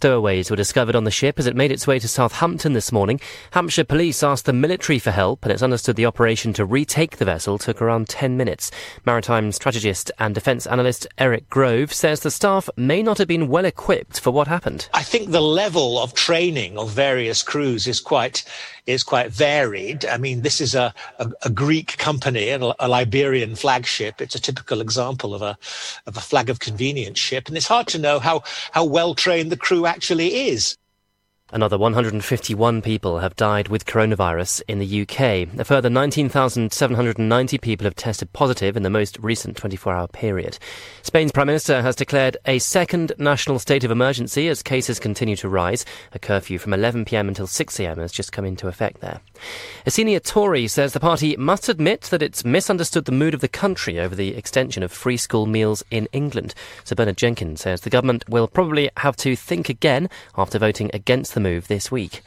stowaways were discovered on the ship as it made its way to Southampton this morning. Hampshire police asked the military for help, and it's understood the operation to retake the vessel took around 10 minutes. Maritime strategist and defence analyst Eric Grove says the staff may not have been well equipped for what happened. I think the level of training of various crews is quite is quite varied. I mean, this is a, a, a Greek company, a, a Liberian flagship. It's a typical example of a of a flag of convenience ship, and it's hard to know how how well trained the crew actually is. Another 151 people have died with coronavirus in the UK. A further 19,790 people have tested positive in the most recent 24 hour period. Spain's Prime Minister has declared a second national state of emergency as cases continue to rise. A curfew from 11pm until 6am has just come into effect there. A senior Tory says the party must admit that it's misunderstood the mood of the country over the extension of free school meals in England. Sir Bernard Jenkins says the government will probably have to think again after voting against the move this week.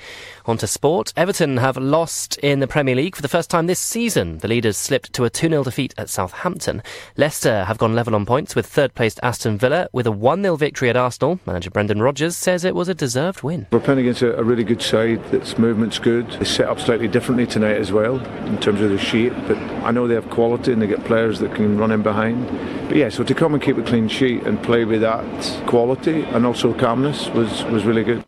On to sport. Everton have lost in the Premier League for the first time this season. The leaders slipped to a 2 0 defeat at Southampton. Leicester have gone level on points with third placed Aston Villa with a 1 0 victory at Arsenal. Manager Brendan Rodgers says it was a deserved win. We're playing against a, a really good side. Its movement's good. They set up slightly differently tonight as well in terms of the shape. But I know they have quality and they get players that can run in behind. But yeah, so to come and keep a clean sheet and play with that quality and also calmness was, was really good.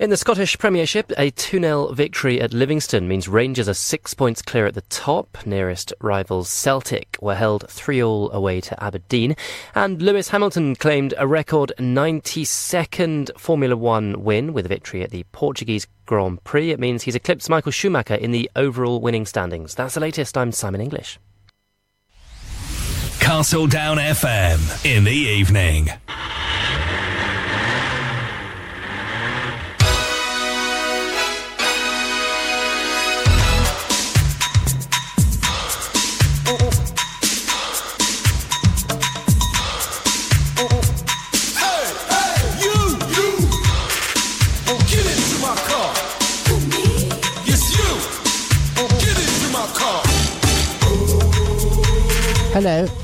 In the Scottish Premiership, a 2 0 victory at Livingston means Rangers are six points clear at the top. Nearest rivals Celtic were held 3 all away to Aberdeen. And Lewis Hamilton claimed a record 92nd Formula One win with a victory at the Portuguese Grand Prix. It means he's eclipsed Michael Schumacher in the overall winning standings. That's the latest. I'm Simon English. Castledown FM in the evening. Hello.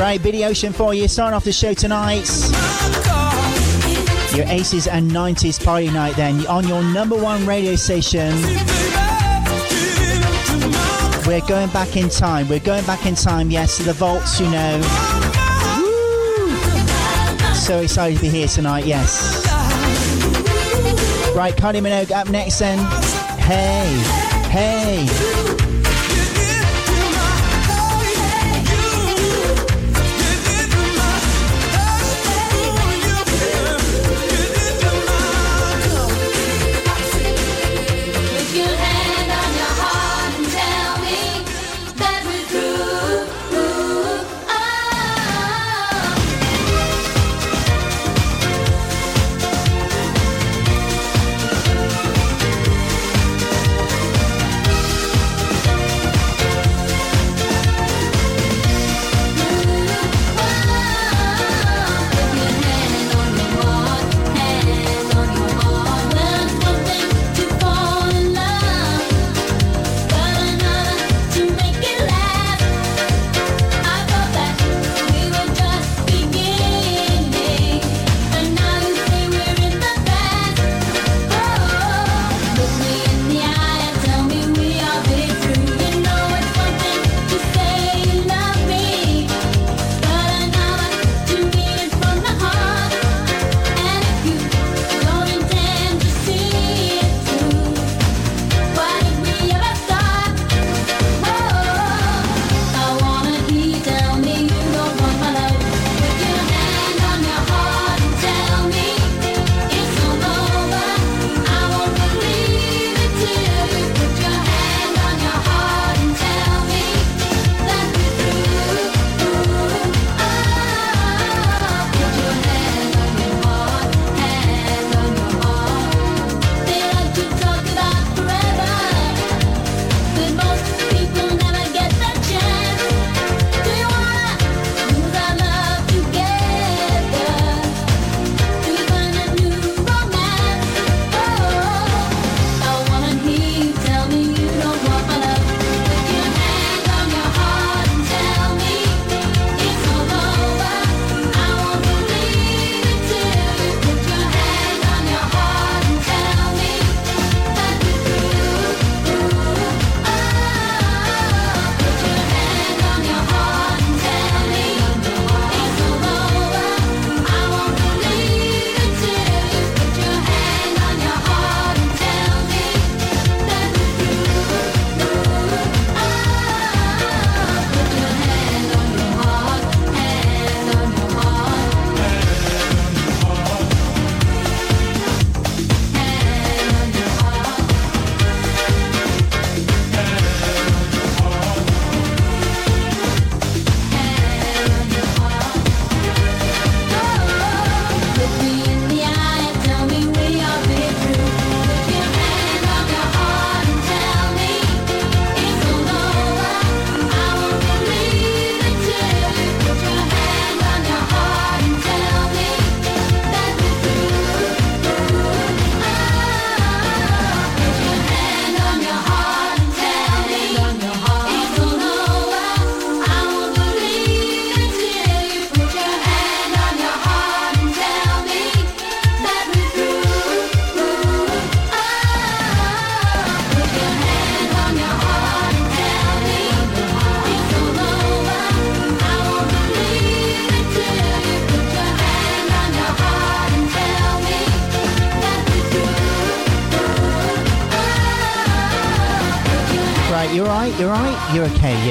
Right, Billy Ocean for you. Starting off the show tonight. Your 80s and 90s party night then on your number one radio station. We're going back in time. We're going back in time, yes, to the vaults, you know. So excited to be here tonight, yes. Right, Kylie Minogue up next then. Hey, hey.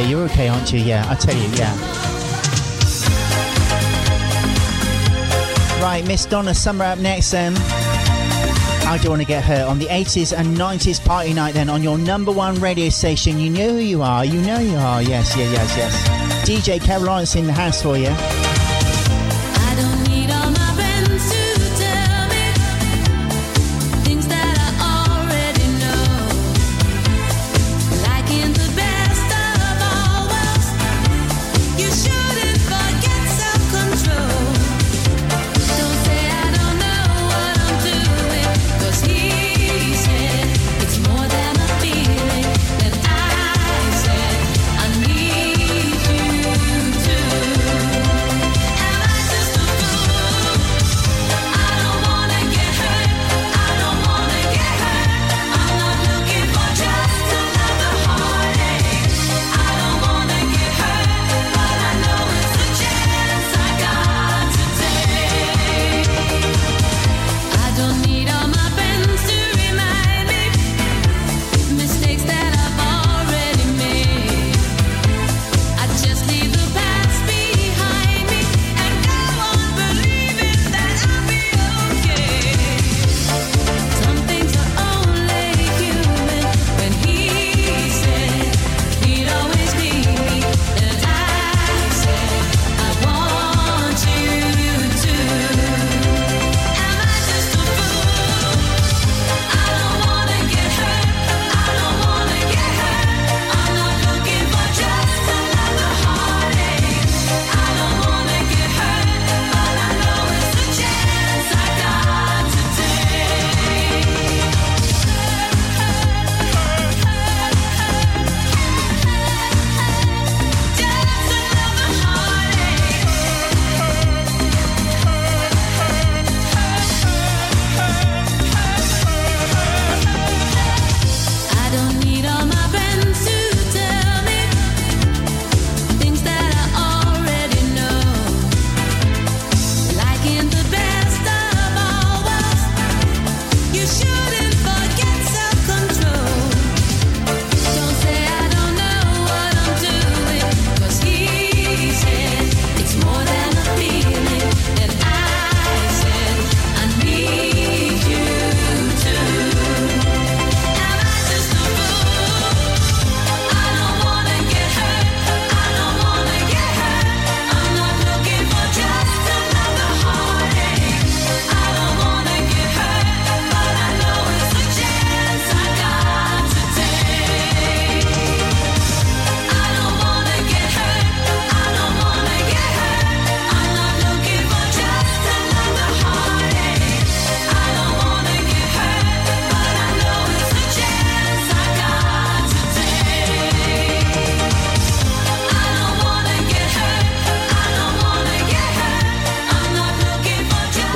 Aren't you? Yeah, I tell you, yeah. Right, Miss Donna Summer up next then. I don't want to get hurt on the 80s and 90s party night then on your number one radio station. You know who you are. You know you are. Yes, yes, yes, yes. DJ Caroline's in the house for you.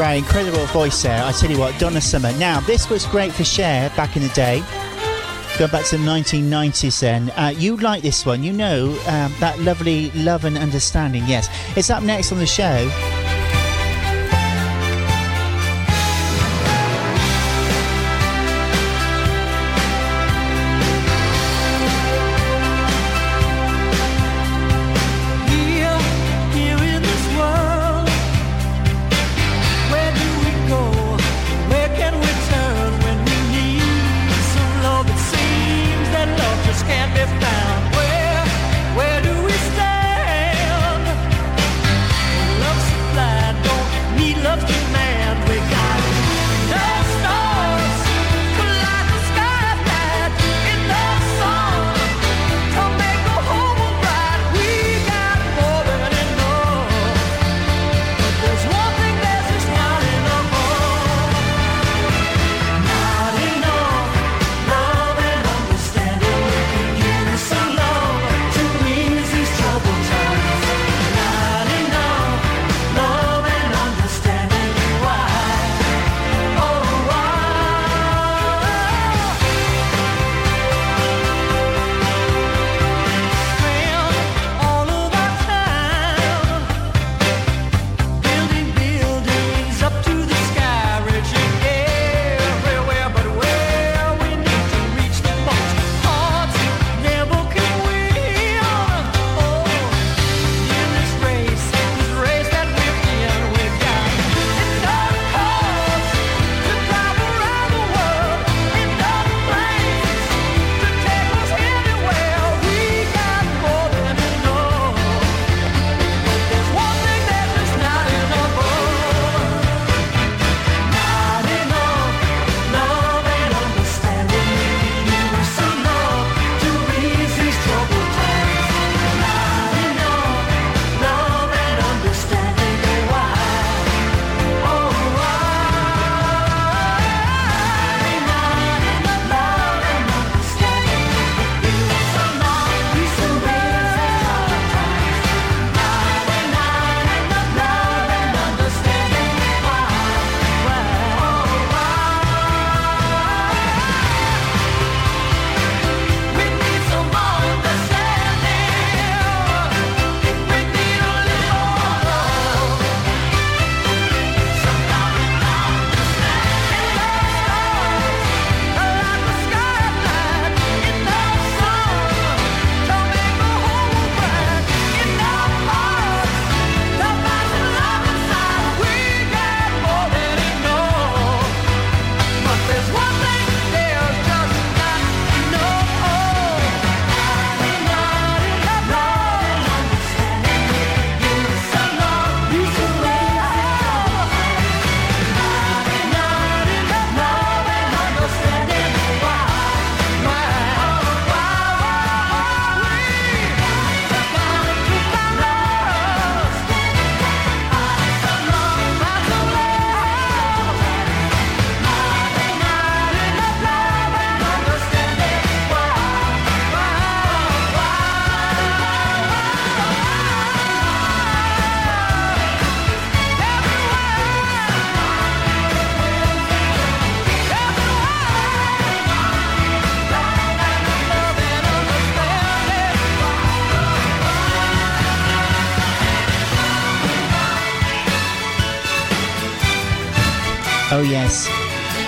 Great. Incredible voice there. I tell you what, Donna Summer. Now, this was great for Cher back in the day. Go back to the 1990s then. Uh, you like this one. You know um, that lovely love and understanding. Yes. It's up next on the show.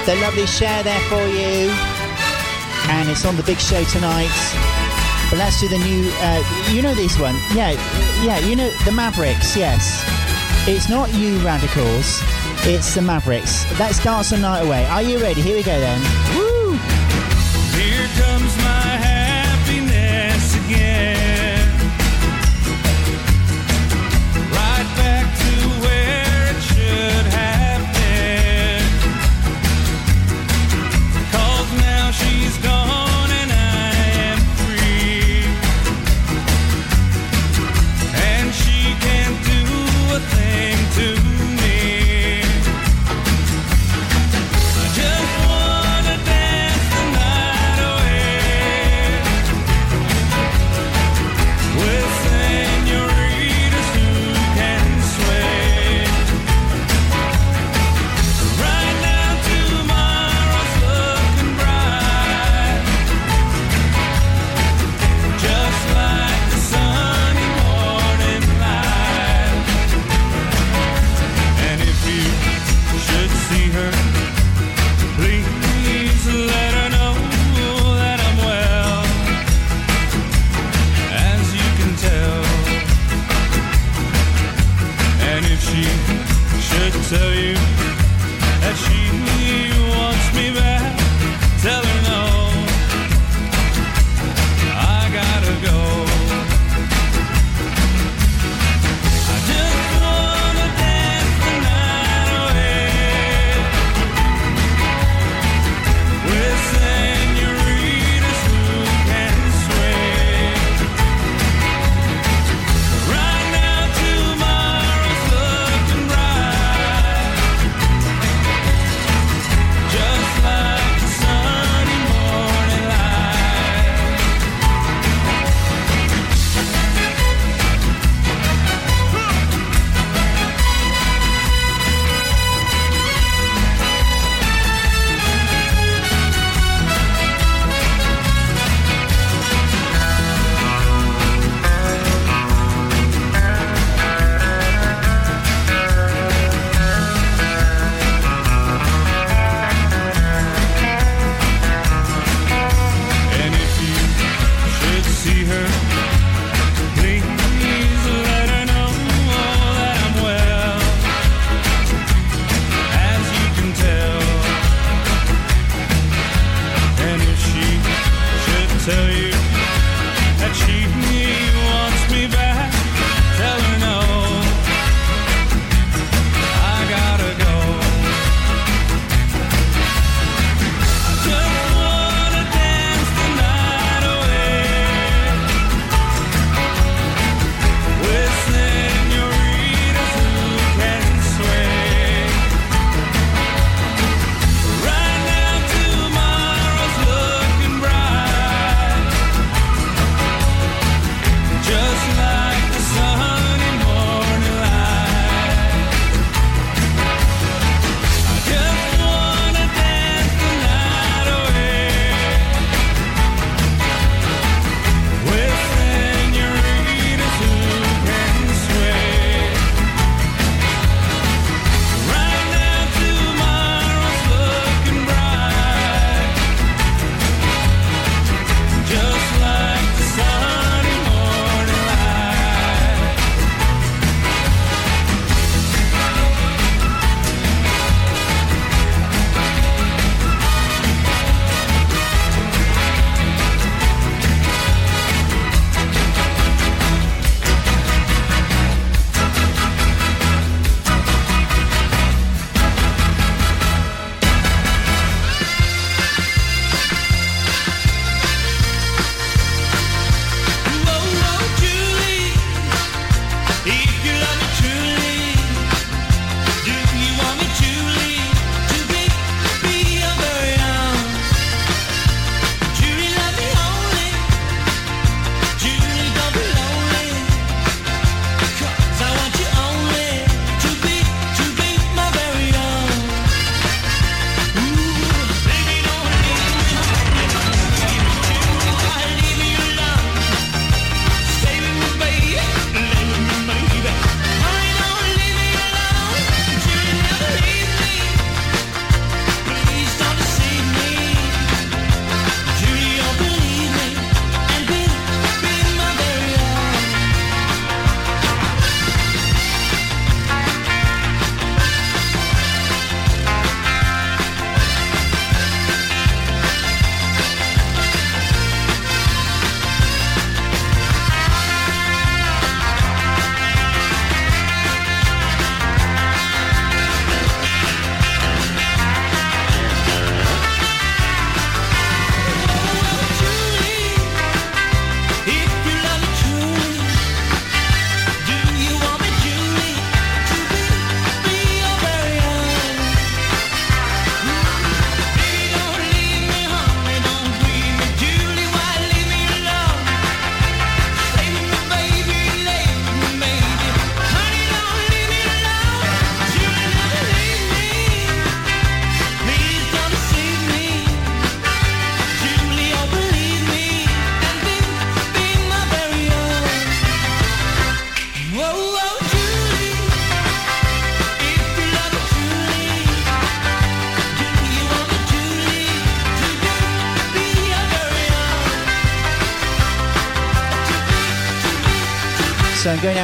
The lovely Cher there for you. And it's on the big show tonight. But let's do the new, uh, you know this one. Yeah, yeah, you know the Mavericks, yes. It's not you radicals, it's the Mavericks. That starts the night away. Are you ready? Here we go then. Woo! Here comes my tell you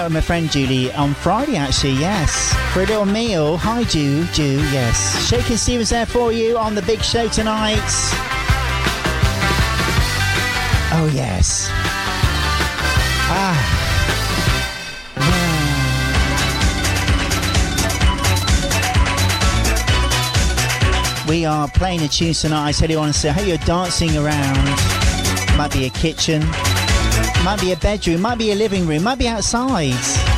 out with my friend Julie on Friday, actually, yes. For a little meal. Hi, Ju, Ju, yes. Shakin' Stevens there for you on the big show tonight. Oh, yes. Ah. We are playing a tune tonight. I tell you honestly, how you're dancing around. Might be a kitchen, might be a bedroom, might be a living room, might be outside.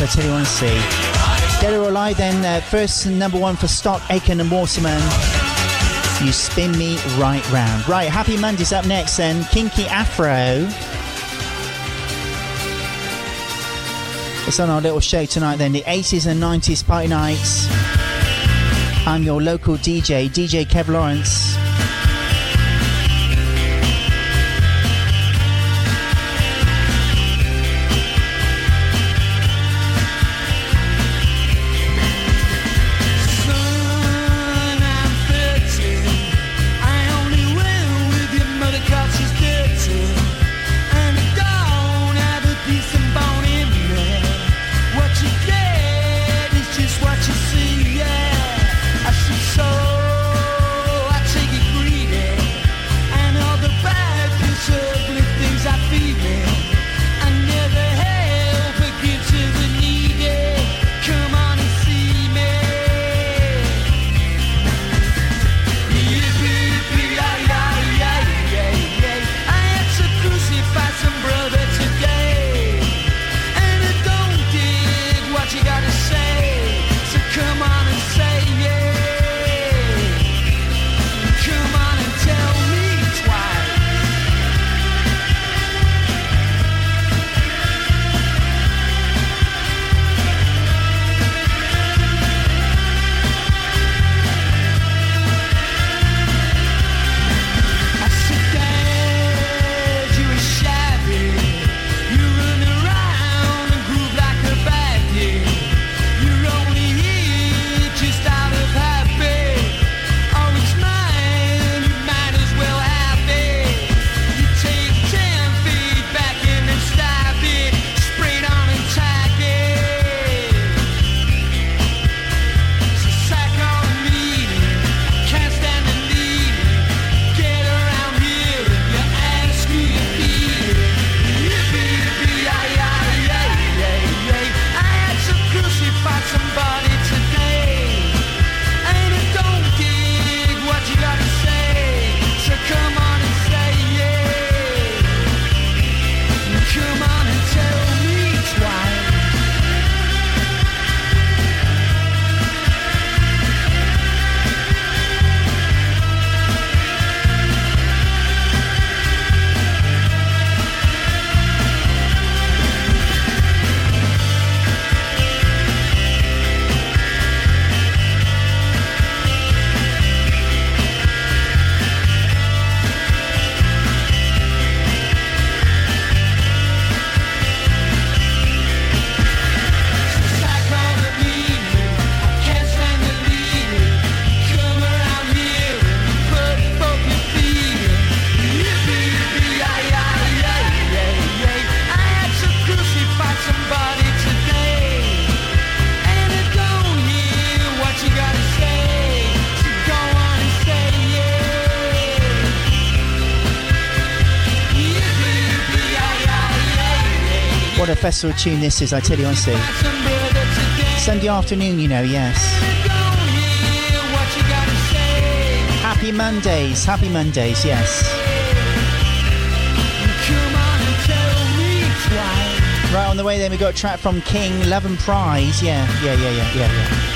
I tell you honestly. Dead or Alive then, uh, first number one for Stock, Aiken and Waterman. You spin me right round. Right, Happy Monday's up next then. Kinky Afro. It's on our little show tonight then, the 80s and 90s party nights. I'm your local DJ, DJ Kev Lawrence. A festival tune this is, I tell you honestly. Sunday afternoon, you know, yes. Happy Mondays, happy Mondays, yes. Right on the way then we got a track from King, Love and Pride. Yeah, yeah, yeah, yeah, yeah, yeah.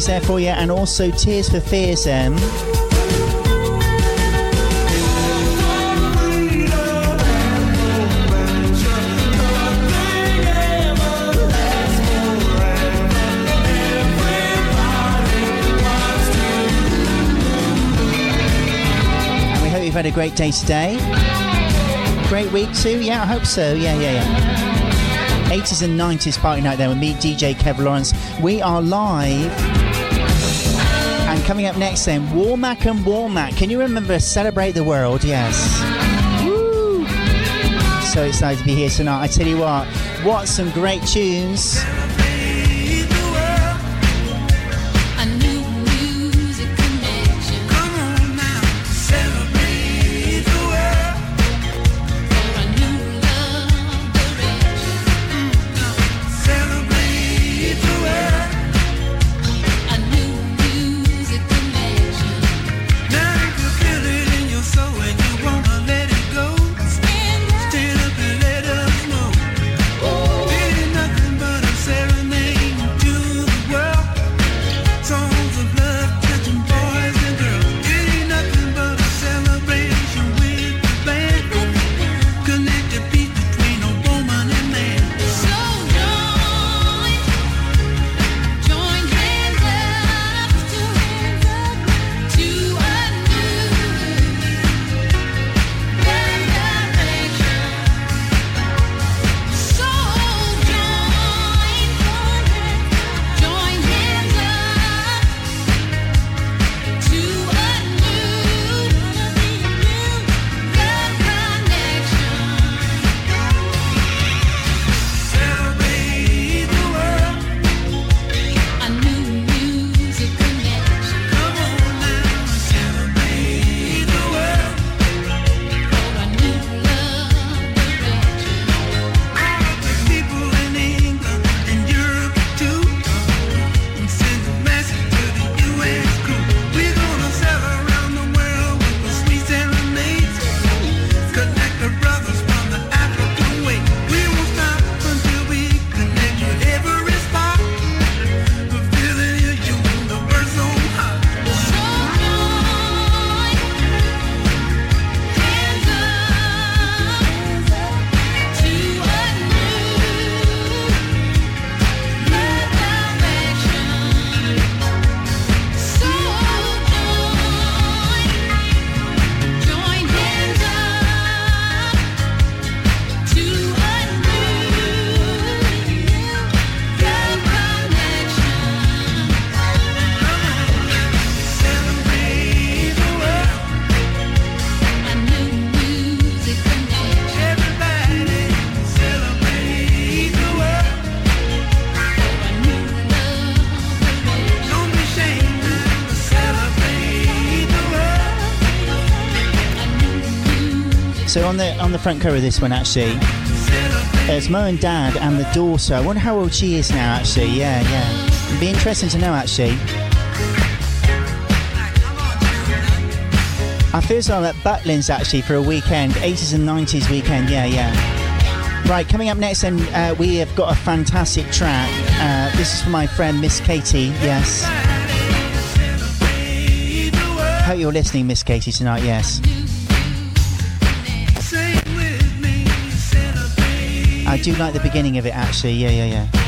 Proclaimers there for you, and also Tears for Fears. Um, and we hope you've had a great day today. Great week too. Yeah, I hope so. Yeah, yeah, yeah. 80s and 90s party night there with me, DJ Kev Lawrence. We are live. And coming up next then, Womack and Womack. Can you remember Celebrate the World? Yes. Woo! So excited to be here tonight. I tell you what, what some great tunes. On the front cover of this one, actually, there's Mo and Dad and the daughter. I wonder how old she is now. Actually, yeah, yeah. It'd be interesting to know. Actually, I feel so at Butlins actually for a weekend, 80s and 90s weekend. Yeah, yeah. Right, coming up next, then uh, we have got a fantastic track. Uh, this is for my friend Miss Katie. Yes. Hope you're listening, Miss Katie, tonight. Yes. I do like the beginning of it actually. Yeah, yeah, yeah.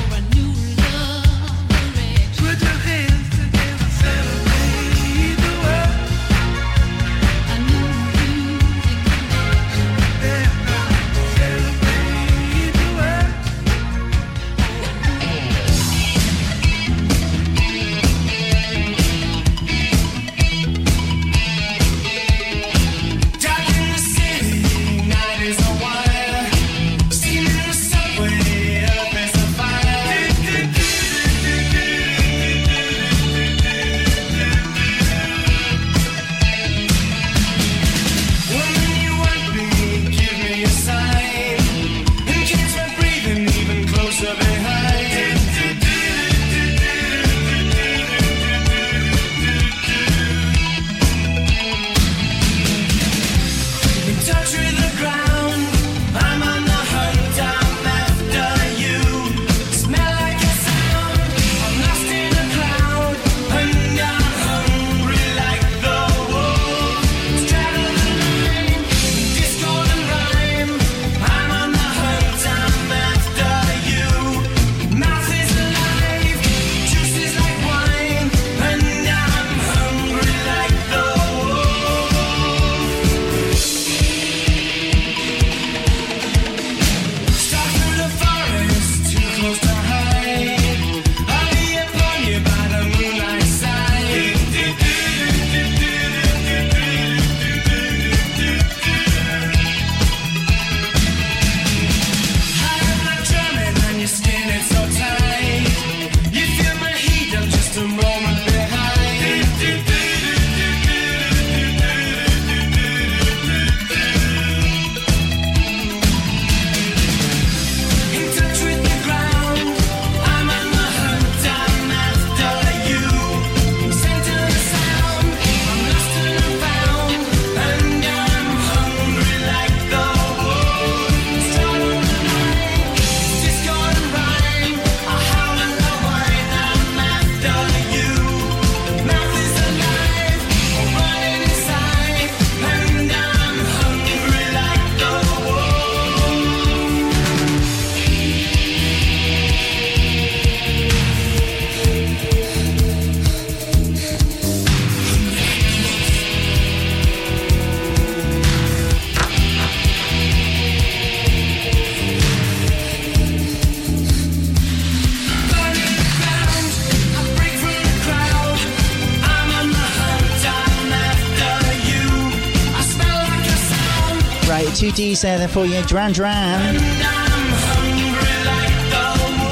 There, there for you. Duran Duran.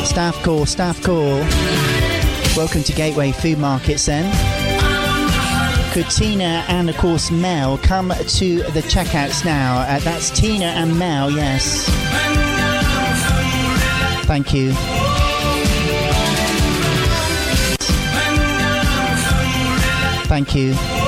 Staff call, staff call. Welcome to Gateway Food Markets then. Could Tina and of course Mel come to the checkouts now? Uh, that's Tina and Mel, yes. Thank you. Thank you.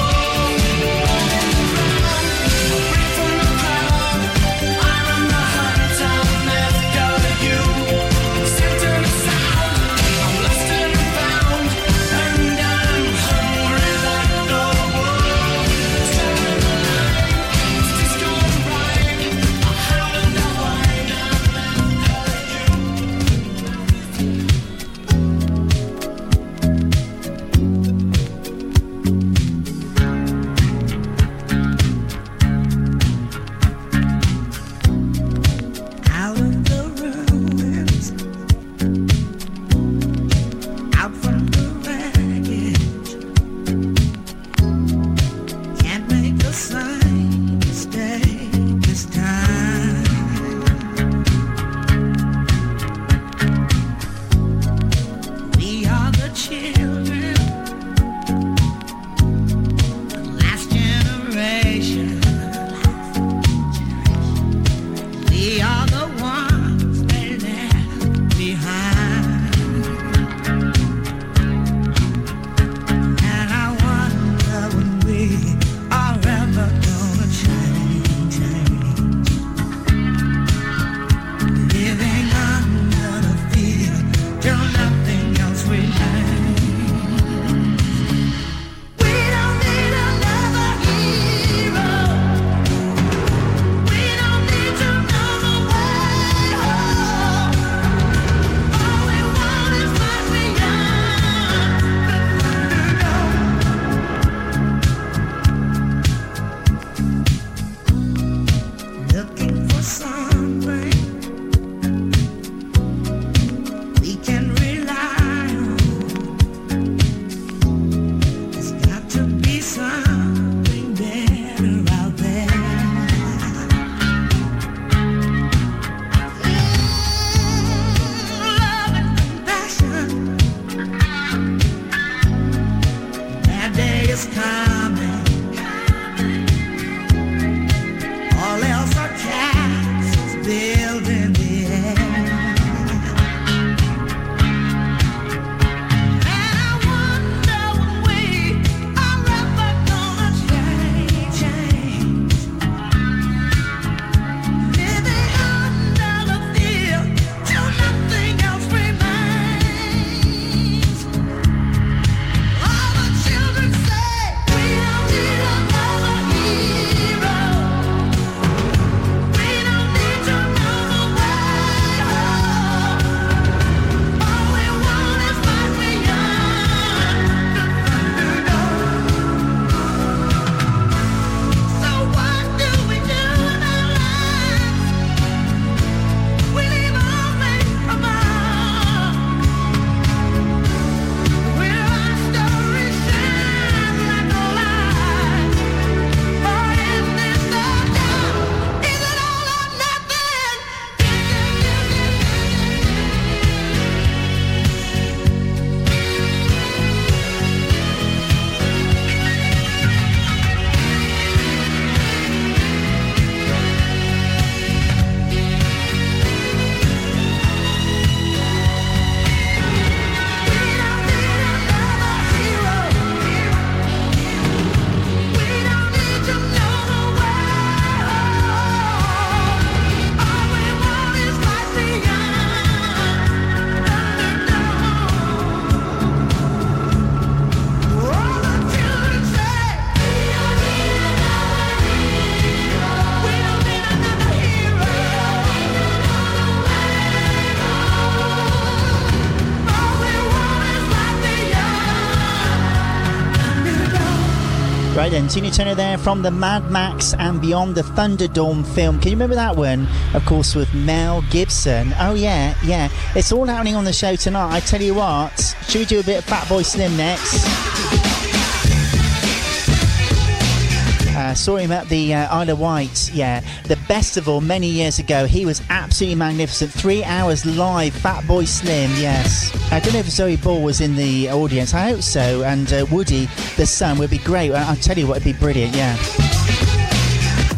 Then, Tina Turner there from the Mad Max and Beyond the Thunderdome film. Can you remember that one? Of course, with Mel Gibson. Oh, yeah, yeah. It's all happening on the show tonight. I tell you what, should we do a bit of Fatboy Slim next? Uh, saw him at the uh, Isle of Wight, yeah. The best of all, many years ago. He was absolutely magnificent. Three hours live, Fatboy Slim, yes. I don't know if Zoe Ball was in the audience. I hope so. And uh, Woody, the son, would be great. I- I'll tell you what, it'd be brilliant, yeah.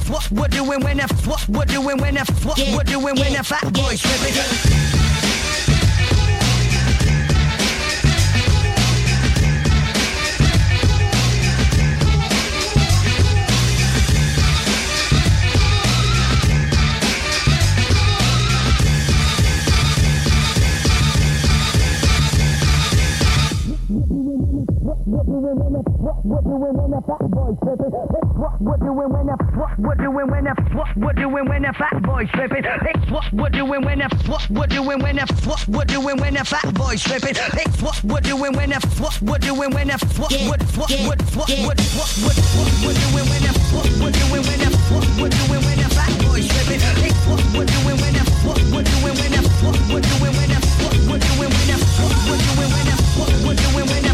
What we're doing when what we're doing when what we're doing when fat tripping. what would you win when a fat boy slipping? It's what would you win when a what would you win when a what would you win when a fat boy slipping? It's what would you win when a what would you win when a what would you win when a fat boy slipping? It's what would you win when a what would you win when a what would what would what would what would what would you win when a what would you win when a what would you win when a fat boy slipping? It's what would you win when a what would you win when a what would you win when a what would you win when a what would you win when a what would you win when a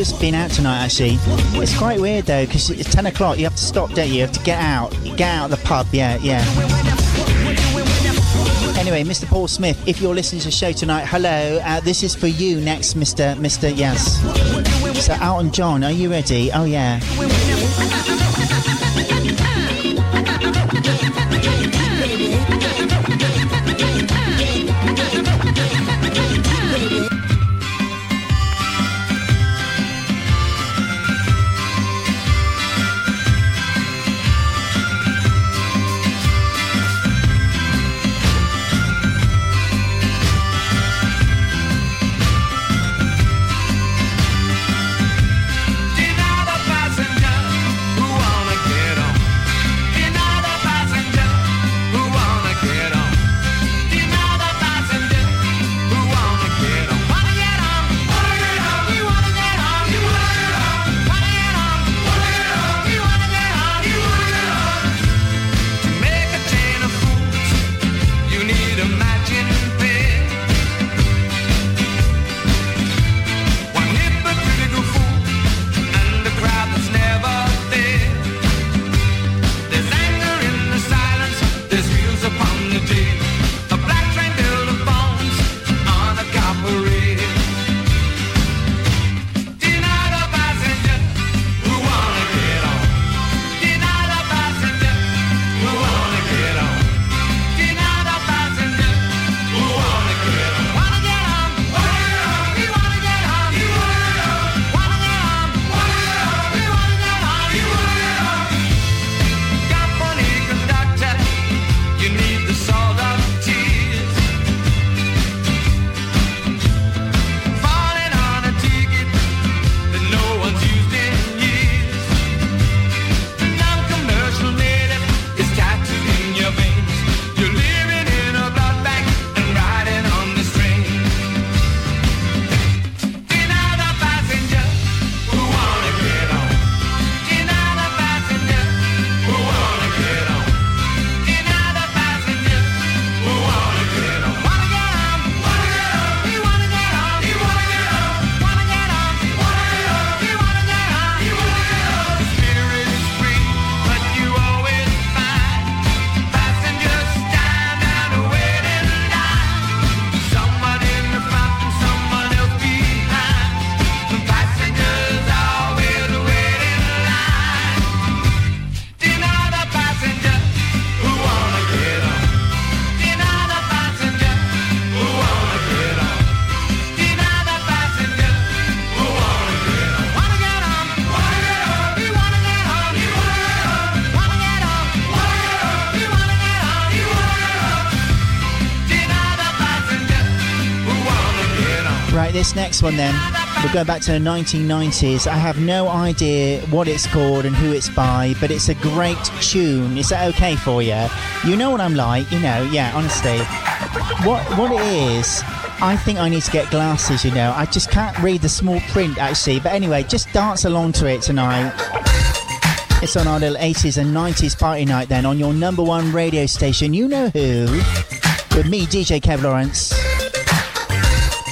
just been out tonight, actually. It's quite weird though, because it's 10 o'clock. You have to stop, don't you? You have to get out. Get out of the pub, yeah, yeah. Anyway, Mr. Paul Smith, if you're listening to the show tonight, hello. Uh, this is for you next, Mr. Mr. Yes. So, Elton John, are you ready? Oh, yeah. Next one then. We're going back to the 1990s. I have no idea what it's called and who it's by, but it's a great tune. Is that okay for you? You know what I'm like, you know, yeah, honestly. What what it is, I think I need to get glasses, you know. I just can't read the small print actually. But anyway, just dance along to it tonight. It's on our little 80s and 90s party night then on your number one radio station. You know who? With me, DJ Kev Lawrence.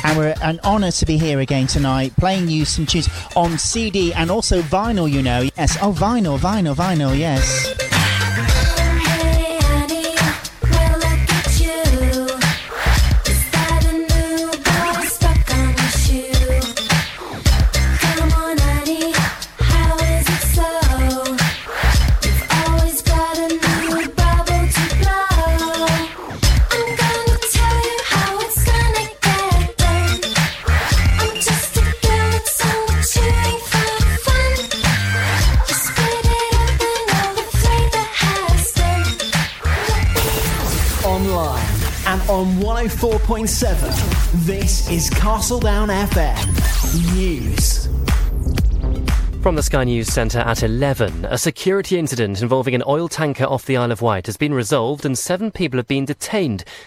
And we're an honour to be here again tonight, playing you some tunes on CD and also vinyl, you know. Yes, oh, vinyl, vinyl, vinyl, yes. 104.7. This is Castledown FM News. From the Sky News Centre at 11, a security incident involving an oil tanker off the Isle of Wight has been resolved and seven people have been detained